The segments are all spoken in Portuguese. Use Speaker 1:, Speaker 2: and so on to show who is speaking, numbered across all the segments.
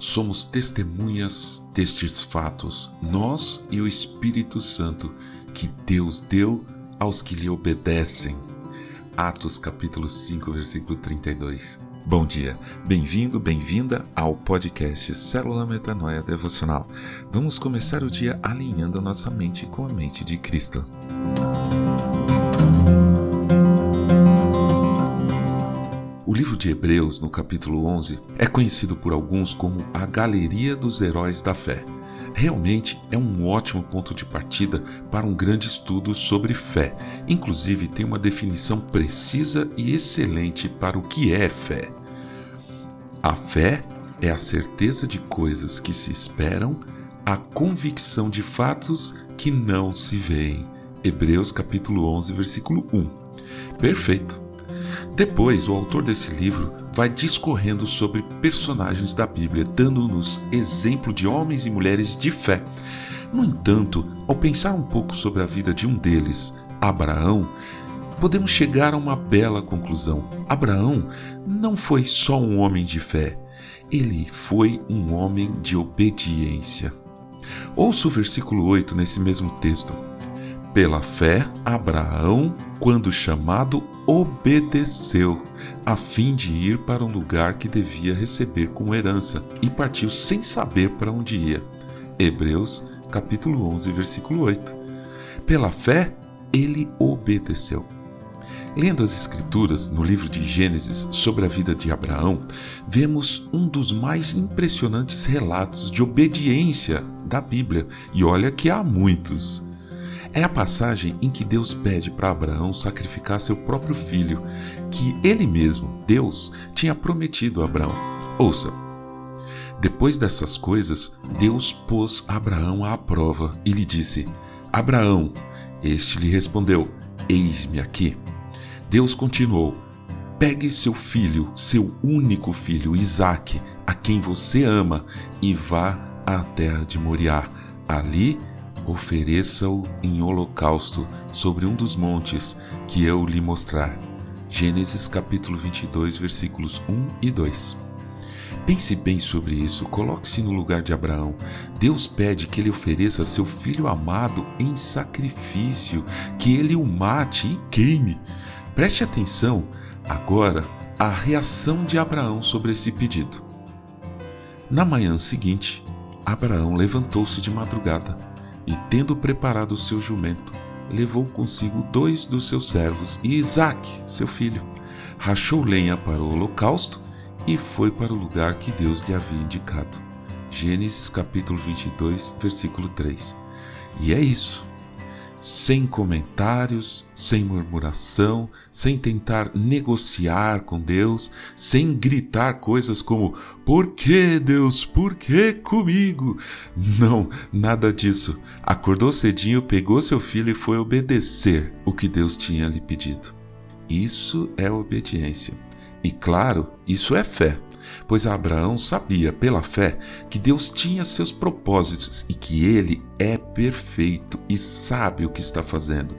Speaker 1: somos testemunhas destes fatos, nós e o Espírito Santo que Deus deu aos que lhe obedecem. Atos capítulo 5, versículo 32. Bom dia, bem-vindo, bem-vinda ao podcast Célula Metanoia Devocional. Vamos começar o dia alinhando a nossa mente com a mente de Cristo. Livro de Hebreus, no capítulo 11, é conhecido por alguns como a Galeria dos Heróis da Fé. Realmente é um ótimo ponto de partida para um grande estudo sobre fé. Inclusive, tem uma definição precisa e excelente para o que é fé. A fé é a certeza de coisas que se esperam, a convicção de fatos que não se veem. Hebreus capítulo 11, versículo 1. Perfeito. Depois, o autor desse livro vai discorrendo sobre personagens da Bíblia, dando-nos exemplo de homens e mulheres de fé. No entanto, ao pensar um pouco sobre a vida de um deles, Abraão, podemos chegar a uma bela conclusão. Abraão não foi só um homem de fé, ele foi um homem de obediência. Ouça o versículo 8 nesse mesmo texto. Pela fé, Abraão, quando chamado, obedeceu, a fim de ir para um lugar que devia receber como herança, e partiu sem saber para onde ia. Hebreus, capítulo 11, versículo 8. Pela fé, ele obedeceu. Lendo as Escrituras no livro de Gênesis sobre a vida de Abraão, vemos um dos mais impressionantes relatos de obediência da Bíblia, e olha que há muitos. É a passagem em que Deus pede para Abraão sacrificar seu próprio filho, que ele mesmo, Deus, tinha prometido a Abraão. Ouça. Depois dessas coisas, Deus pôs Abraão à prova e lhe disse: Abraão. Este lhe respondeu: Eis-me aqui. Deus continuou: Pegue seu filho, seu único filho, Isaque, a quem você ama, e vá à terra de Moriá. Ali ofereça-o em holocausto sobre um dos montes que eu lhe mostrar. Gênesis capítulo 22, versículos 1 e 2. Pense bem sobre isso, coloque-se no lugar de Abraão. Deus pede que ele ofereça seu filho amado em sacrifício, que ele o mate e queime. Preste atenção agora à reação de Abraão sobre esse pedido. Na manhã seguinte, Abraão levantou-se de madrugada e, tendo preparado o seu jumento, levou consigo dois dos seus servos e Isaque, seu filho. Rachou lenha para o holocausto e foi para o lugar que Deus lhe havia indicado. Gênesis capítulo 22, versículo 3. E é isso sem comentários, sem murmuração, sem tentar negociar com Deus, sem gritar coisas como: Por que Deus? Por que comigo? Não, nada disso. Acordou cedinho, pegou seu filho e foi obedecer o que Deus tinha lhe pedido. Isso é obediência. E claro, isso é fé pois Abraão sabia pela fé que Deus tinha seus propósitos e que ele é perfeito e sabe o que está fazendo.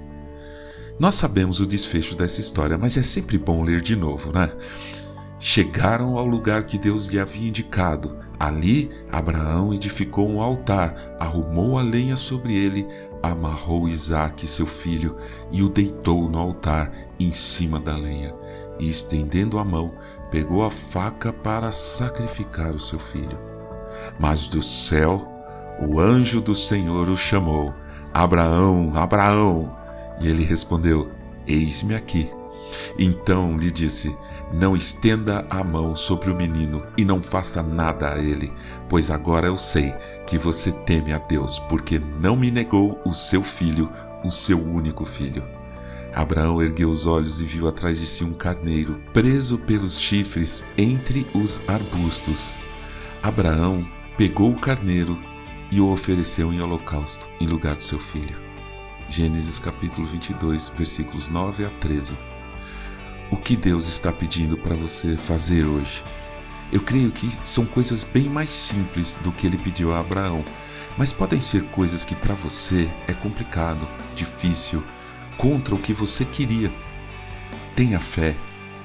Speaker 1: Nós sabemos o desfecho dessa história, mas é sempre bom ler de novo, né? Chegaram ao lugar que Deus lhe havia indicado. Ali, Abraão edificou um altar, arrumou a lenha sobre ele, amarrou Isaque, seu filho, e o deitou no altar, em cima da lenha. E estendendo a mão, pegou a faca para sacrificar o seu filho. Mas do céu, o anjo do Senhor o chamou: Abraão, Abraão! E ele respondeu: Eis-me aqui. Então lhe disse: Não estenda a mão sobre o menino e não faça nada a ele, pois agora eu sei que você teme a Deus, porque não me negou o seu filho, o seu único filho. Abraão ergueu os olhos e viu atrás de si um carneiro, preso pelos chifres entre os arbustos. Abraão pegou o carneiro e o ofereceu em holocausto, em lugar do seu filho. Gênesis capítulo 22, versículos 9 a 13. O que Deus está pedindo para você fazer hoje? Eu creio que são coisas bem mais simples do que ele pediu a Abraão, mas podem ser coisas que para você é complicado, difícil, contra o que você queria. Tenha fé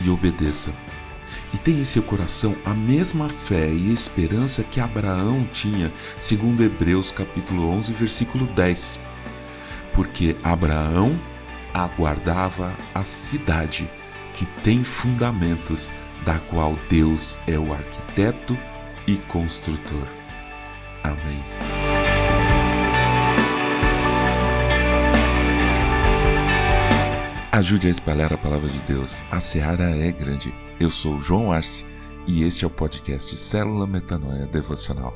Speaker 1: e obedeça. e tem em seu coração a mesma fé e esperança que Abraão tinha, segundo Hebreus capítulo 11, versículo 10. Porque Abraão aguardava a cidade que tem fundamentos, da qual Deus é o arquiteto e construtor. Amém. Ajude a espalhar a palavra de Deus. A seara é grande. Eu sou João Arce e este é o podcast Célula Metanoia Devocional.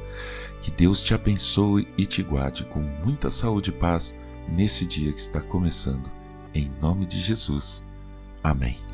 Speaker 1: Que Deus te abençoe e te guarde com muita saúde e paz nesse dia que está começando. Em nome de Jesus. Amém.